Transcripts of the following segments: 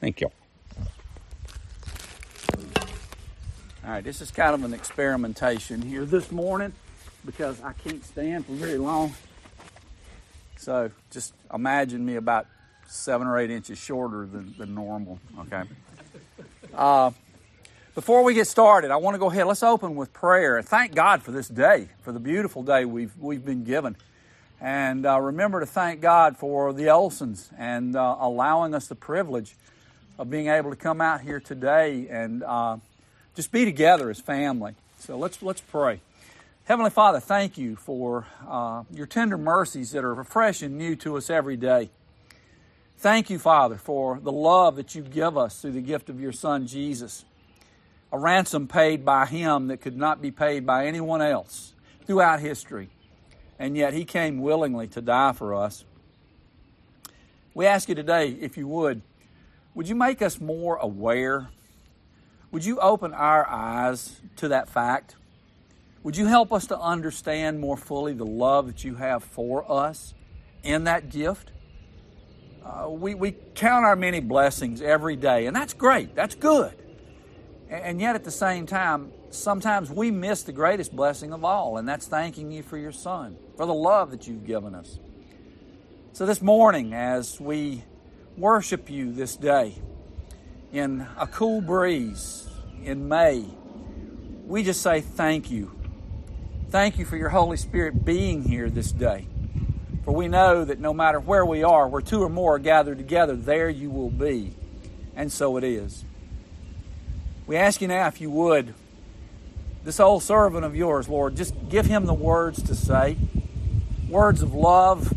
Thank you. All right, this is kind of an experimentation here this morning because I can't stand for very long. So just imagine me about seven or eight inches shorter than, than normal, okay? Uh, before we get started, I want to go ahead. Let's open with prayer thank God for this day, for the beautiful day we've, we've been given. And uh, remember to thank God for the Olsons and uh, allowing us the privilege of being able to come out here today and uh, just be together as family. So let's let's pray. Heavenly Father, thank you for uh, your tender mercies that are fresh and new to us every day. Thank you, Father, for the love that you give us through the gift of your Son Jesus, a ransom paid by Him that could not be paid by anyone else throughout history and yet he came willingly to die for us. We ask you today, if you would, would you make us more aware? Would you open our eyes to that fact? Would you help us to understand more fully the love that you have for us in that gift? Uh, we, we count our many blessings every day, and that's great. That's good. And yet, at the same time, sometimes we miss the greatest blessing of all, and that's thanking you for your Son, for the love that you've given us. So, this morning, as we worship you this day in a cool breeze in May, we just say thank you. Thank you for your Holy Spirit being here this day. For we know that no matter where we are, where two or more are gathered together, there you will be. And so it is. We ask you now, if you would, this old servant of yours, Lord, just give him the words to say, words of love,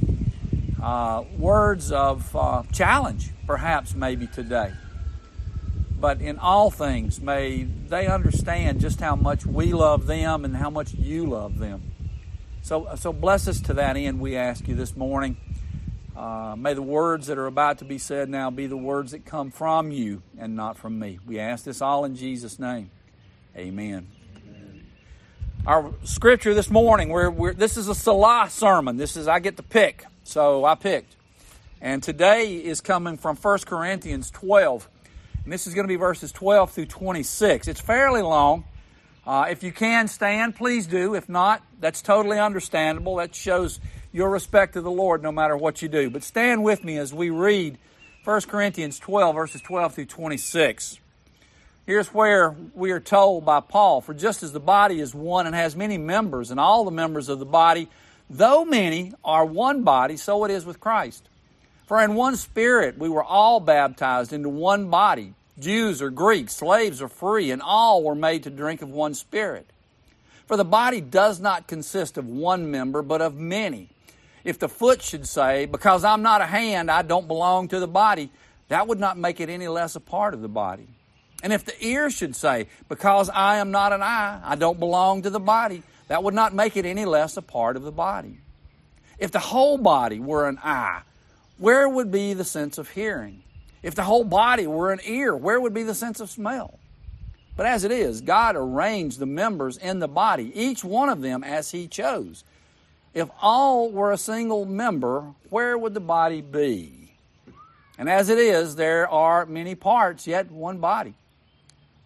uh, words of uh, challenge, perhaps, maybe today. But in all things, may they understand just how much we love them and how much you love them. So, so bless us to that end, we ask you this morning. Uh, may the words that are about to be said now be the words that come from you and not from me. We ask this all in Jesus' name. Amen. Amen. Our scripture this morning, we're, we're, this is a Salah sermon. This is, I get to pick. So I picked. And today is coming from 1 Corinthians 12. And this is going to be verses 12 through 26. It's fairly long. Uh, if you can stand, please do. If not, that's totally understandable. That shows your respect to the Lord no matter what you do. But stand with me as we read 1 Corinthians 12, verses 12 through 26. Here's where we are told by Paul For just as the body is one and has many members, and all the members of the body, though many, are one body, so it is with Christ. For in one spirit we were all baptized into one body, Jews or Greeks, slaves or free, and all were made to drink of one spirit. For the body does not consist of one member, but of many. If the foot should say, Because I'm not a hand, I don't belong to the body, that would not make it any less a part of the body. And if the ear should say, Because I am not an eye, I don't belong to the body, that would not make it any less a part of the body. If the whole body were an eye, where would be the sense of hearing? If the whole body were an ear, where would be the sense of smell? But as it is, God arranged the members in the body, each one of them as He chose. If all were a single member, where would the body be? And as it is, there are many parts, yet one body.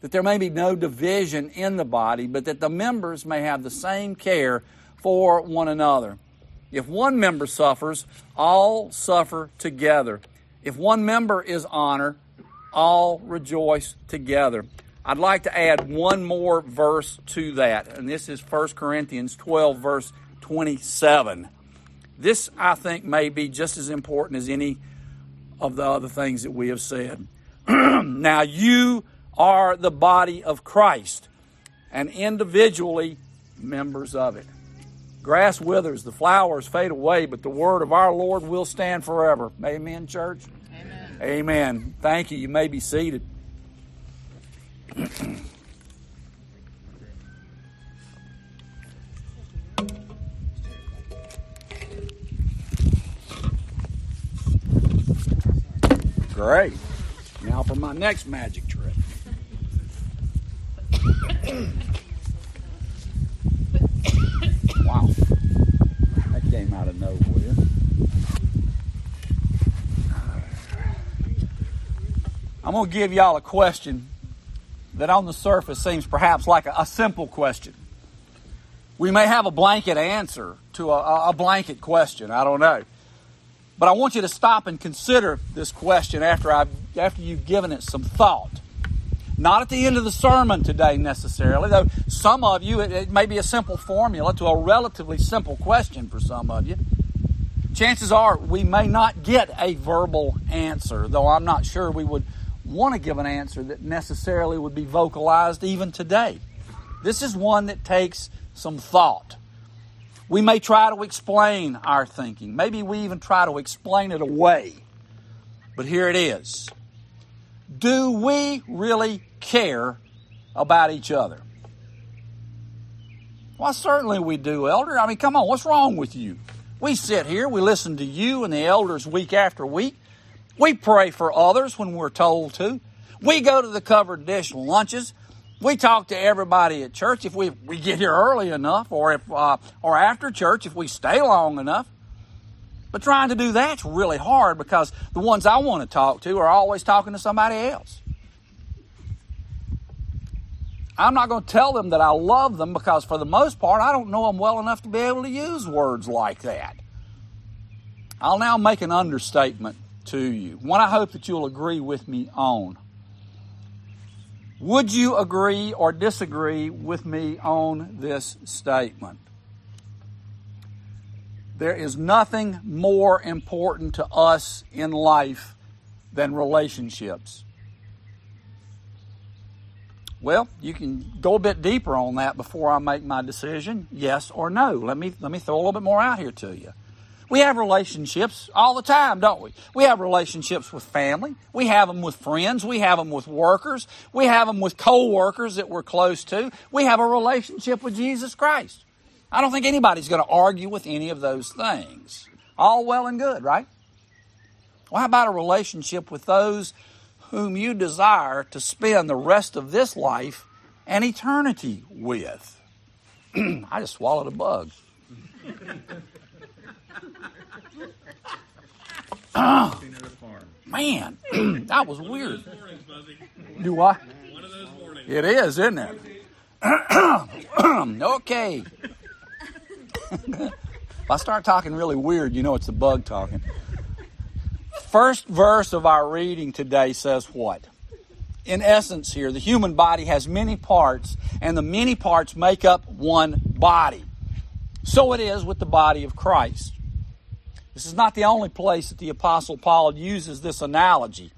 that there may be no division in the body, but that the members may have the same care for one another. If one member suffers, all suffer together. If one member is honored, all rejoice together. I'd like to add one more verse to that, and this is 1 Corinthians 12, verse 27. This, I think, may be just as important as any of the other things that we have said. now, you are the body of Christ, and individually members of it. Grass withers, the flowers fade away, but the word of our Lord will stand forever. Amen, church? Amen. Amen. Thank you. You may be seated. Great. Now for my next magic. Wow. That came out of nowhere. I'm going to give y'all a question that on the surface seems perhaps like a, a simple question. We may have a blanket answer to a, a blanket question. I don't know. But I want you to stop and consider this question after I've after you've given it some thought. Not at the end of the sermon today necessarily, though some of you it, it may be a simple formula to a relatively simple question for some of you. Chances are we may not get a verbal answer, though I'm not sure we would want to give an answer that necessarily would be vocalized even today. This is one that takes some thought. We may try to explain our thinking. Maybe we even try to explain it away. But here it is. Do we really care about each other? Well, certainly we do, Elder. I mean, come on, what's wrong with you? We sit here, we listen to you and the elders week after week. We pray for others when we're told to. We go to the covered dish lunches. We talk to everybody at church if we, we get here early enough, or if uh, or after church if we stay long enough. But trying to do that's really hard because the ones I want to talk to are always talking to somebody else. I'm not going to tell them that I love them because, for the most part, I don't know them well enough to be able to use words like that. I'll now make an understatement to you, one I hope that you'll agree with me on. Would you agree or disagree with me on this statement? There is nothing more important to us in life than relationships. Well, you can go a bit deeper on that before I make my decision, yes or no. Let me let me throw a little bit more out here to you. We have relationships all the time, don't we? We have relationships with family. We have them with friends. We have them with workers. We have them with co-workers that we're close to. We have a relationship with Jesus Christ. I don't think anybody's going to argue with any of those things. All well and good, right? Well, how about a relationship with those whom you desire to spend the rest of this life and eternity with? I just swallowed a bug. Oh, man, that was weird. Do I? It is, isn't it? okay. If I start talking really weird, you know it's the bug talking. First verse of our reading today says what? In essence, here, the human body has many parts, and the many parts make up one body. So it is with the body of Christ. This is not the only place that the Apostle Paul uses this analogy.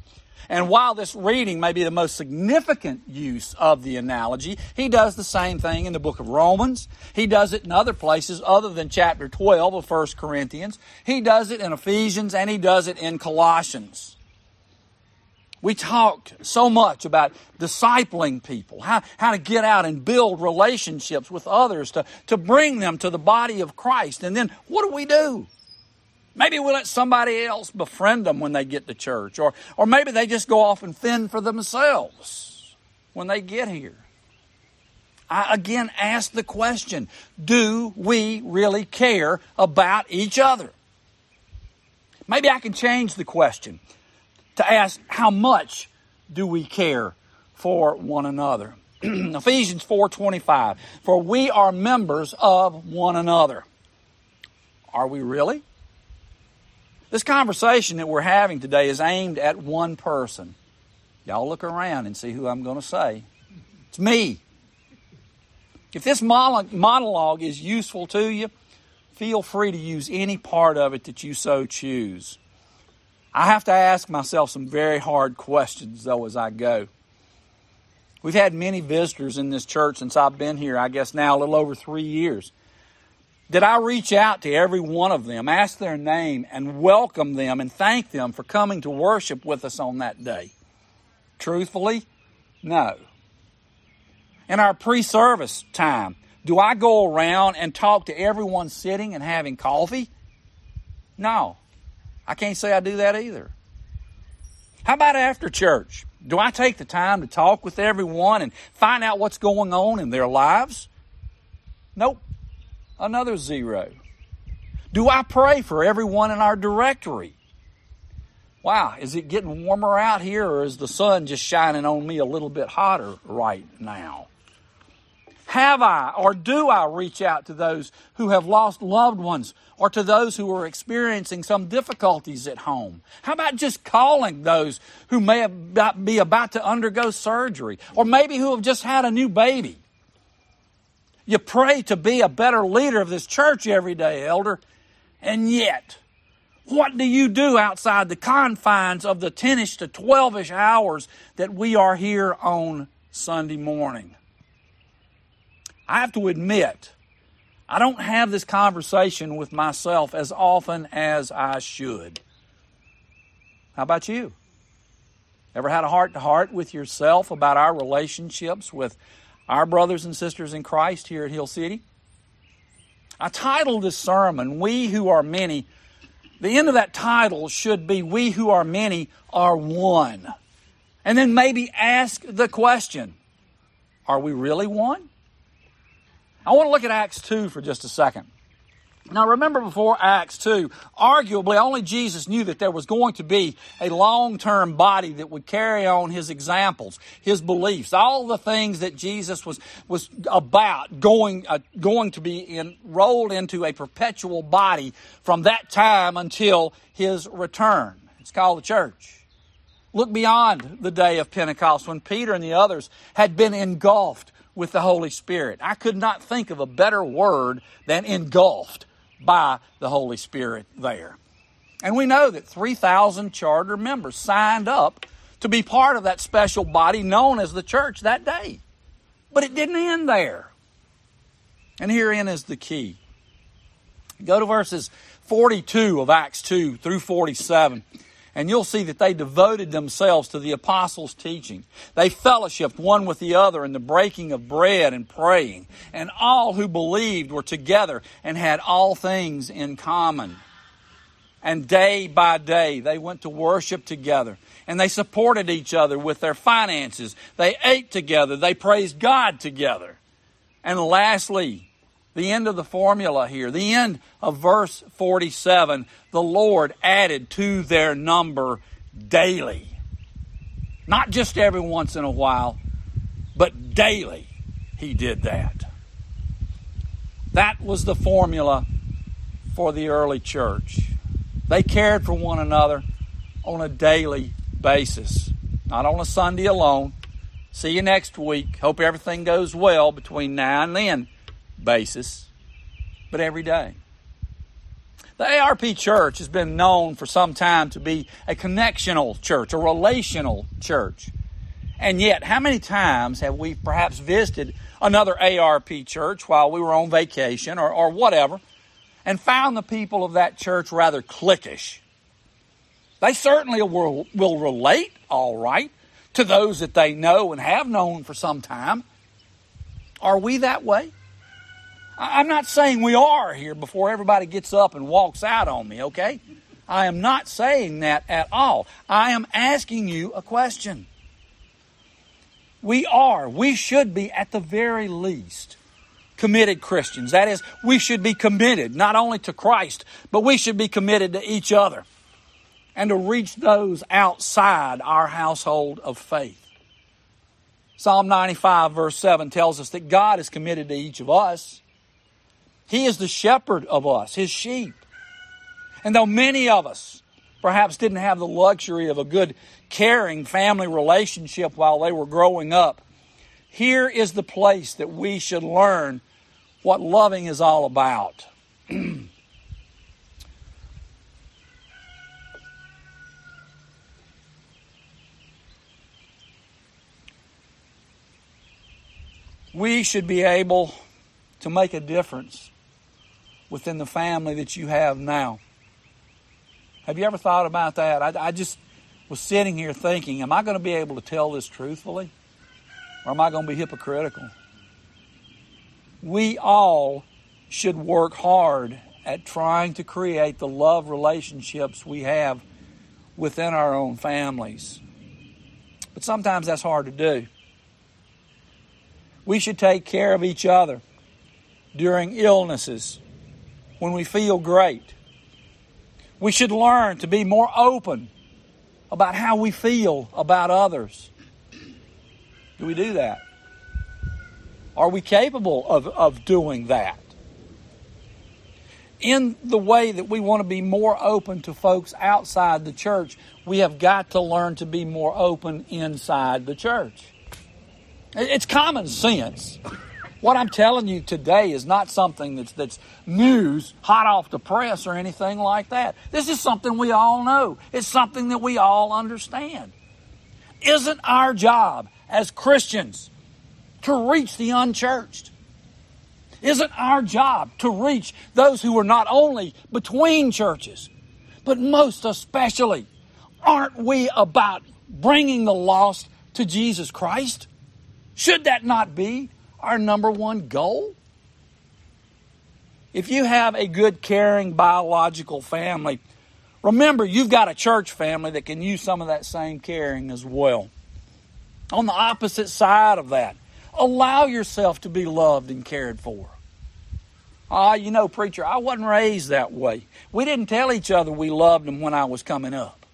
And while this reading may be the most significant use of the analogy, he does the same thing in the book of Romans. He does it in other places other than chapter 12 of 1 Corinthians. He does it in Ephesians and he does it in Colossians. We talked so much about discipling people, how, how to get out and build relationships with others, to, to bring them to the body of Christ. And then what do we do? Maybe we let somebody else befriend them when they get to church, or, or maybe they just go off and fend for themselves when they get here. I again ask the question do we really care about each other? Maybe I can change the question to ask how much do we care for one another? Ephesians 4:25 For we are members of one another. Are we really? This conversation that we're having today is aimed at one person. Y'all look around and see who I'm going to say. It's me. If this monologue is useful to you, feel free to use any part of it that you so choose. I have to ask myself some very hard questions, though, as I go. We've had many visitors in this church since I've been here, I guess now a little over three years. Did I reach out to every one of them, ask their name, and welcome them and thank them for coming to worship with us on that day? Truthfully, no. In our pre service time, do I go around and talk to everyone sitting and having coffee? No. I can't say I do that either. How about after church? Do I take the time to talk with everyone and find out what's going on in their lives? Nope. Another zero. Do I pray for everyone in our directory? Wow, is it getting warmer out here or is the sun just shining on me a little bit hotter right now? Have I or do I reach out to those who have lost loved ones or to those who are experiencing some difficulties at home? How about just calling those who may be about to undergo surgery or maybe who have just had a new baby? You pray to be a better leader of this church every day, elder, and yet, what do you do outside the confines of the 10 ish to 12 ish hours that we are here on Sunday morning? I have to admit, I don't have this conversation with myself as often as I should. How about you? Ever had a heart to heart with yourself about our relationships with our brothers and sisters in Christ here at Hill City? I titled this sermon, We Who Are Many. The end of that title should be, We Who Are Many Are One. And then maybe ask the question, Are we really one? I want to look at Acts 2 for just a second. Now, remember before Acts 2, arguably only Jesus knew that there was going to be a long term body that would carry on his examples, his beliefs, all the things that Jesus was, was about going, uh, going to be enrolled into a perpetual body from that time until his return. It's called the church. Look beyond the day of Pentecost when Peter and the others had been engulfed with the Holy Spirit. I could not think of a better word than engulfed by the Holy Spirit there. And we know that 3,000 charter members signed up to be part of that special body known as the church that day. But it didn't end there. And herein is the key. Go to verses 42 of Acts 2 through 47 and you'll see that they devoted themselves to the apostles' teaching. They fellowshiped one with the other in the breaking of bread and praying. And all who believed were together and had all things in common. And day by day, they went to worship together. And they supported each other with their finances. They ate together. They praised God together. And lastly, the end of the formula here, the end of verse 47, the Lord added to their number daily. Not just every once in a while, but daily he did that. That was the formula for the early church. They cared for one another on a daily basis, not on a Sunday alone. See you next week. Hope everything goes well between now and then basis, but every day. The ARP church has been known for some time to be a connectional church, a relational church. And yet, how many times have we perhaps visited another ARP church while we were on vacation or, or whatever and found the people of that church rather cliquish? They certainly will, will relate all right to those that they know and have known for some time. Are we that way? I'm not saying we are here before everybody gets up and walks out on me, okay? I am not saying that at all. I am asking you a question. We are, we should be at the very least committed Christians. That is, we should be committed not only to Christ, but we should be committed to each other and to reach those outside our household of faith. Psalm 95, verse 7 tells us that God is committed to each of us. He is the shepherd of us, his sheep. And though many of us perhaps didn't have the luxury of a good, caring family relationship while they were growing up, here is the place that we should learn what loving is all about. we should be able to make a difference within the family that you have now. Have you ever thought about that? I, I just was sitting here thinking, am I going to be able to tell this truthfully? Or am I going to be hypocritical? We all should work hard at trying to create the love relationships we have within our own families. But sometimes that's hard to do. We should take care of each other during illnesses when we feel great. We should learn to be more open about how we feel about others. Do we do that? Are we capable of, of doing that? In the way that we want to be more open to folks outside the church, we have got to learn to be more open inside the church. It's common sense. What I'm telling you today is not something that's, that's news, hot off the press, or anything like that. This is something we all know. It's something that we all understand. Isn't our job as Christians to reach the unchurched? Isn't our job to reach those who are not only between churches, but most especially, aren't we about bringing the lost to Jesus Christ? Should that not be our number one goal? If you have a good, caring, biological family, remember you've got a church family that can use some of that same caring as well. On the opposite side of that, allow yourself to be loved and cared for. Ah, you know, preacher, I wasn't raised that way. We didn't tell each other we loved them when I was coming up.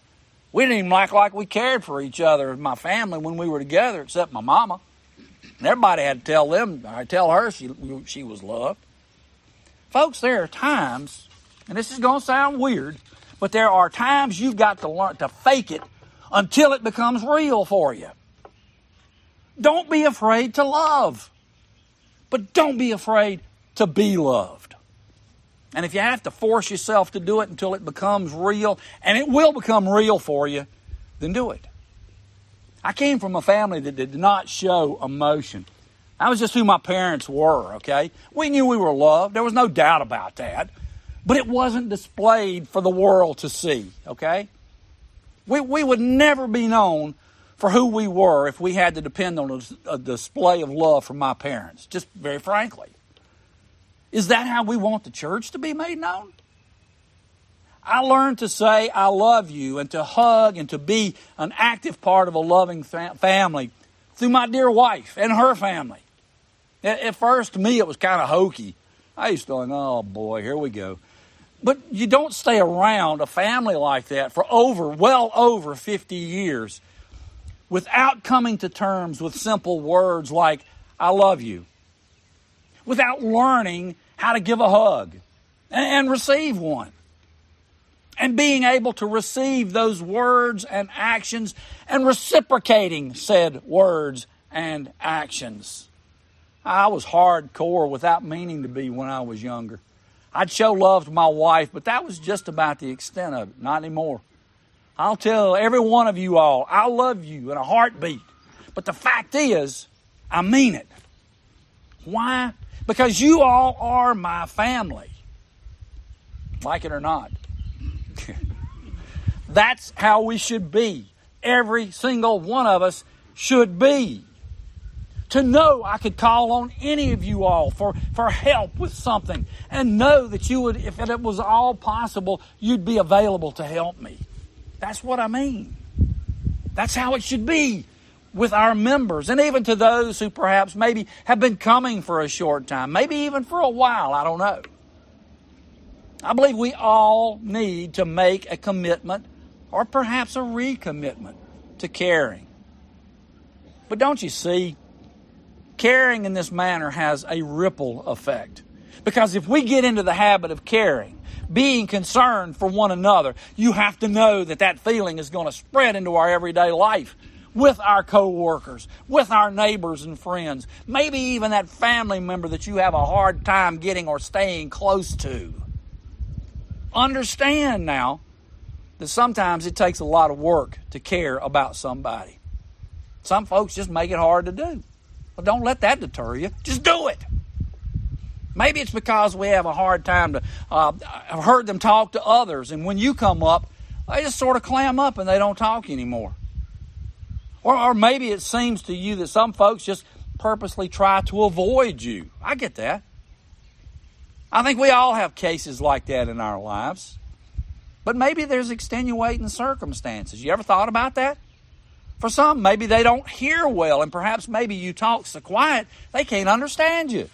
We didn't even act like we cared for each other, in my family, when we were together, except my mama. And everybody had to tell them, I tell her she, she was loved. Folks, there are times, and this is going to sound weird, but there are times you've got to learn to fake it until it becomes real for you. Don't be afraid to love, but don't be afraid to be loved. And if you have to force yourself to do it until it becomes real, and it will become real for you, then do it. I came from a family that did not show emotion. That was just who my parents were, okay? We knew we were loved. There was no doubt about that. But it wasn't displayed for the world to see, okay? We, we would never be known for who we were if we had to depend on a, a display of love from my parents, just very frankly. Is that how we want the church to be made known? I learned to say, I love you, and to hug and to be an active part of a loving fa- family through my dear wife and her family. At, at first, to me, it was kind of hokey. I used to think, oh boy, here we go. But you don't stay around a family like that for over, well over 50 years without coming to terms with simple words like, I love you, without learning how to give a hug and, and receive one and being able to receive those words and actions and reciprocating said words and actions. I was hardcore without meaning to be when I was younger. I'd show love to my wife, but that was just about the extent of it, not anymore. I'll tell every one of you all, I love you in a heartbeat. But the fact is, I mean it. Why? Because you all are my family. Like it or not. That's how we should be. Every single one of us should be. To know I could call on any of you all for, for help with something and know that you would, if it was all possible, you'd be available to help me. That's what I mean. That's how it should be with our members and even to those who perhaps maybe have been coming for a short time, maybe even for a while, I don't know. I believe we all need to make a commitment or perhaps a recommitment to caring. But don't you see? Caring in this manner has a ripple effect. Because if we get into the habit of caring, being concerned for one another, you have to know that that feeling is going to spread into our everyday life with our coworkers, with our neighbors and friends, maybe even that family member that you have a hard time getting or staying close to. Understand now that sometimes it takes a lot of work to care about somebody. Some folks just make it hard to do. Well, don't let that deter you. Just do it. Maybe it's because we have a hard time to. Uh, I've heard them talk to others, and when you come up, they just sort of clam up and they don't talk anymore. Or, or maybe it seems to you that some folks just purposely try to avoid you. I get that. I think we all have cases like that in our lives. But maybe there's extenuating circumstances. You ever thought about that? For some, maybe they don't hear well, and perhaps maybe you talk so quiet they can't understand you.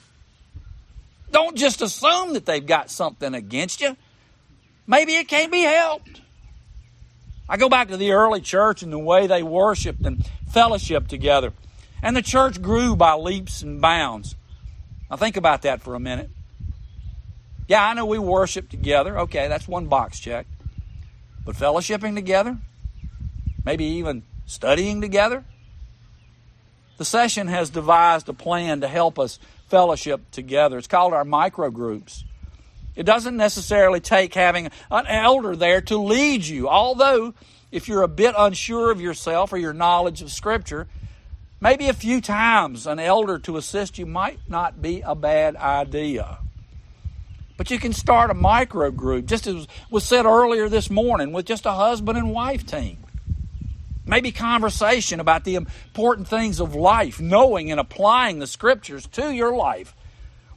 Don't just assume that they've got something against you. Maybe it can't be helped. I go back to the early church and the way they worshiped and fellowshiped together. And the church grew by leaps and bounds. Now think about that for a minute. Yeah, I know we worship together. Okay, that's one box check. But fellowshipping together, maybe even studying together. The session has devised a plan to help us fellowship together. It's called our micro groups. It doesn't necessarily take having an elder there to lead you, although, if you're a bit unsure of yourself or your knowledge of Scripture, maybe a few times an elder to assist you might not be a bad idea. But you can start a micro group, just as was said earlier this morning, with just a husband and wife team. Maybe conversation about the important things of life, knowing and applying the Scriptures to your life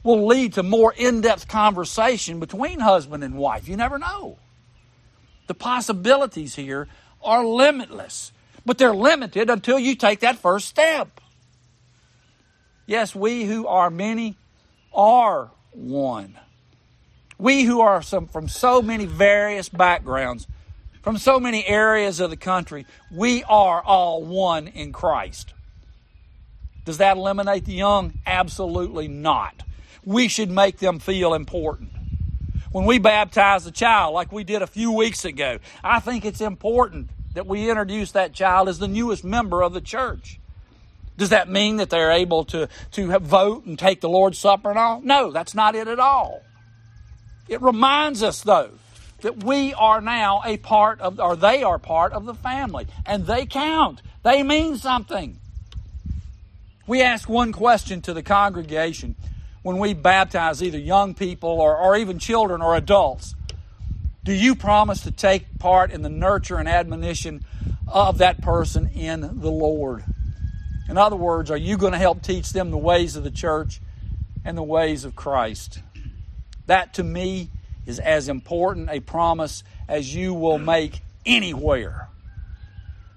will lead to more in depth conversation between husband and wife. You never know. The possibilities here are limitless, but they're limited until you take that first step. Yes, we who are many are one. We who are some, from so many various backgrounds, from so many areas of the country, we are all one in Christ. Does that eliminate the young? Absolutely not we should make them feel important. When we baptize a child, like we did a few weeks ago, I think it's important that we introduce that child as the newest member of the church. Does that mean that they're able to, to vote and take the Lord's Supper and all? No, that's not it at all. It reminds us, though, that we are now a part of, or they are part of the family, and they count. They mean something. We ask one question to the congregation when we baptize either young people or, or even children or adults, do you promise to take part in the nurture and admonition of that person in the Lord? In other words, are you going to help teach them the ways of the church and the ways of Christ? That to me is as important a promise as you will make anywhere.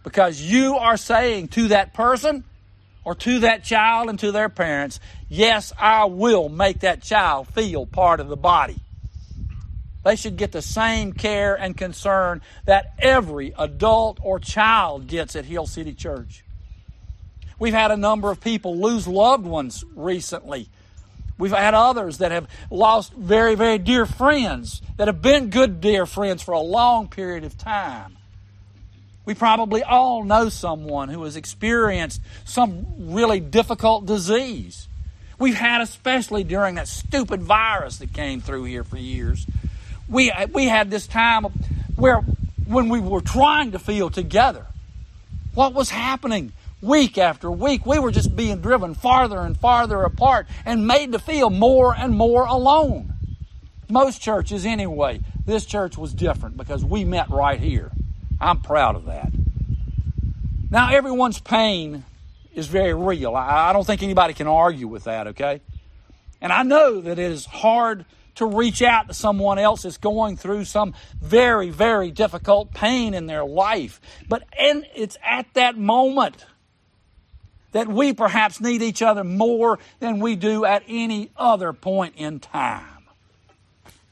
Because you are saying to that person, or to that child and to their parents, yes, I will make that child feel part of the body. They should get the same care and concern that every adult or child gets at Hill City Church. We've had a number of people lose loved ones recently. We've had others that have lost very, very dear friends that have been good, dear friends for a long period of time. We probably all know someone who has experienced some really difficult disease. We've had, especially during that stupid virus that came through here for years, we, we had this time where when we were trying to feel together, what was happening week after week? We were just being driven farther and farther apart and made to feel more and more alone. Most churches, anyway, this church was different because we met right here. I'm proud of that. Now, everyone's pain is very real. I, don't think anybody can argue with that, okay? And I know that it is hard to reach out to someone else that's going through some very, very difficult pain in their life. But and it's at that moment that we perhaps need each other more than we do at any other point in time.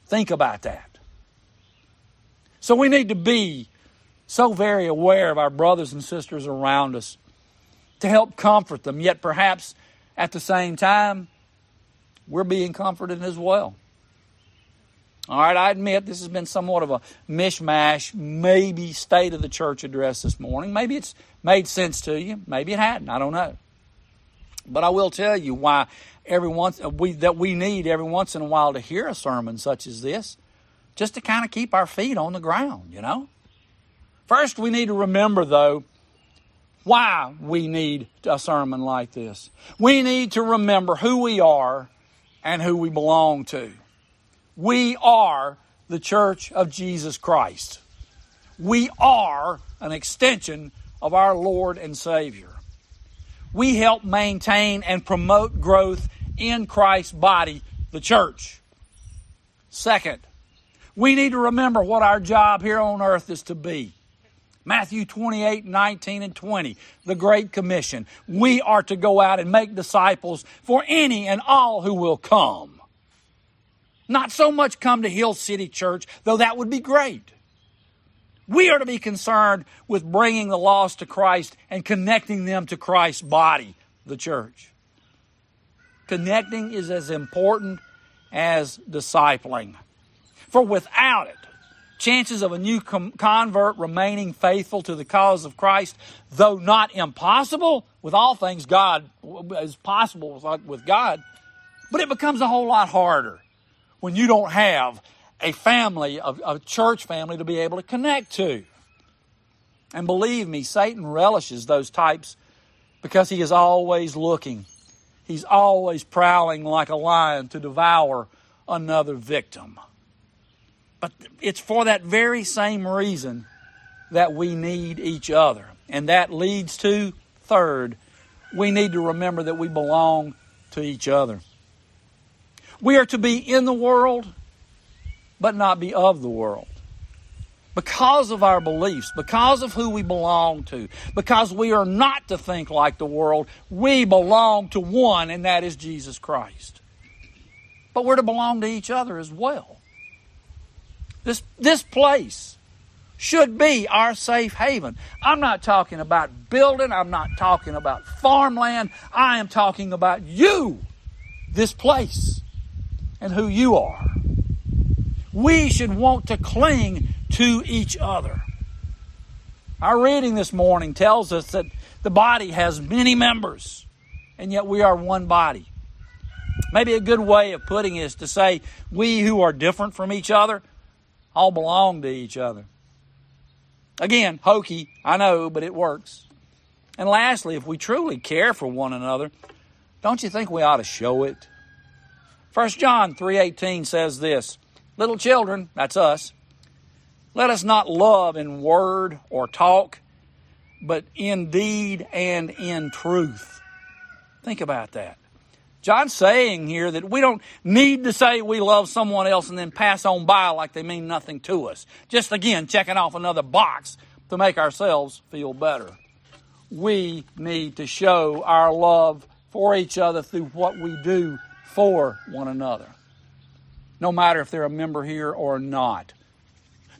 Think about that. So we need to be so very aware of our brothers and sisters around us to help comfort them, yet perhaps at the same time, we're being comforted as well. All right, I admit this has been somewhat of a mishmash, maybe state of the church address this morning. Maybe it's made sense to you. Maybe it hadn't. I don't know. But I will tell you why every once uh, we that we need every once in a while to hear a sermon such as this, just to kind of keep our feet on the ground. You know. First, we need to remember, though, why we need a sermon like this. We need to remember who we are and who we belong to. We are the church of Jesus Christ. We are an extension of our Lord and Savior. We help maintain and promote growth in Christ's body, the church. Second, we need to remember what our job here on earth is to be. Matthew 28, 19, and 20, the Great Commission. We are to go out and make disciples for any and all who will come. Not so much come to Hill City Church, though that would be great. We are to be concerned with bringing the lost to Christ and connecting them to Christ's body, the church. Connecting is as important as discipling. For without it, chances of a new convert remaining faithful to the cause of Christ, though not impossible, with all things God is possible with God, but it becomes a whole lot harder when you don't have a family, a, a church family to be able to connect to. And believe me, Satan relishes those types because he is always looking. He's always prowling like a lion to devour another victim. But it's for that very same reason that we need each other. And that leads to, third, we need to remember that we belong to each other. We are to be in the world, but not be of the world. Because of our beliefs, because of who we belong to, because we are not to think like the world, we belong to one, and that is Jesus Christ. But we're to belong to each other as well. This, this place should be our safe haven. I'm not talking about building, I'm not talking about farmland. I am talking about you, this place, and who you are. We should want to cling to each other. Our reading this morning tells us that the body has many members, and yet we are one body. Maybe a good way of putting it is to say we who are different from each other all belong to each other. Again, hokey, I know, but it works. And lastly, if we truly care for one another, don't you think we ought to show it? 1 John 3:18 says this, "Little children, that's us, let us not love in word or talk, but in deed and in truth." Think about that. John's saying here that we don't need to say we love someone else and then pass on by like they mean nothing to us. Just again, checking off another box to make ourselves feel better. We need to show our love for each other through what we do for one another. No matter if they're a member here or not.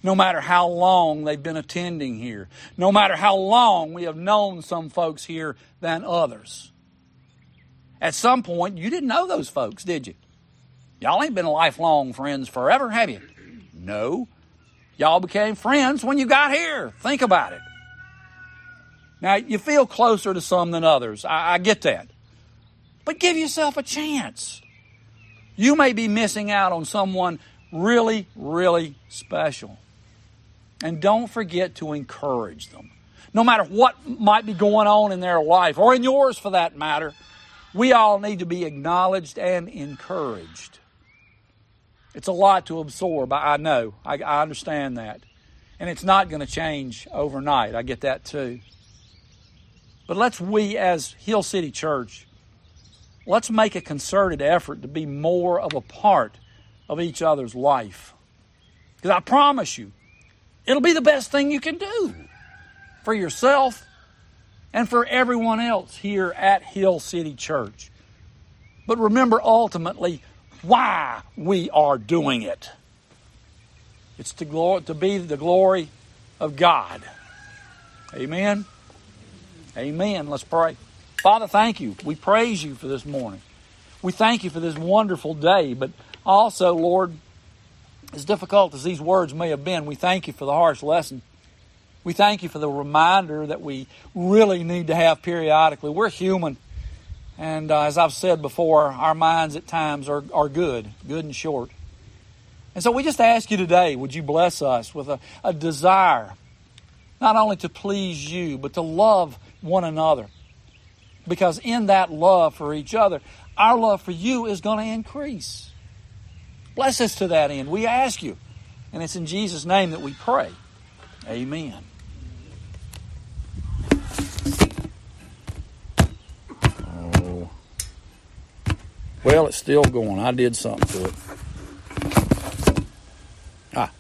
No matter how long they've been attending here. No matter how long we have known some folks here than others. At some point, you didn't know those folks, did you? Y'all ain't been lifelong friends forever, have you? No. Y'all became friends when you got here. Think about it. Now, you feel closer to some than others. I, I get that. But give yourself a chance. You may be missing out on someone really, really special. And don't forget to encourage them. No matter what might be going on in their life, or in yours for that matter, we all need to be acknowledged and encouraged. It's a lot to absorb, I know. I, I understand that. And it's not going to change overnight. I get that too. But let's, we as Hill City Church, let's make a concerted effort to be more of a part of each other's life. Because I promise you, it'll be the best thing you can do for yourself and for everyone else here at Hill City Church. But remember ultimately why we are doing it. It's to, to be the glory of God. Amen. Amen. Let's pray. Father, thank you. We praise you for this morning. We thank you for this wonderful day, but also, Lord, as difficult as these words may have been, we thank you for the harsh lesson we thank you for the reminder that we really need to have periodically. We're human. And uh, as I've said before, our minds at times are, are good, good and short. And so we just ask you today, would you bless us with a, a desire not only to please you, but to love one another, Because in that love for each other, our love for you is going to increase. Bless us to that end. We ask you. And it's in Jesus' name that we pray. Amen. Oh. Well, it's still going. I did something to it. Ah.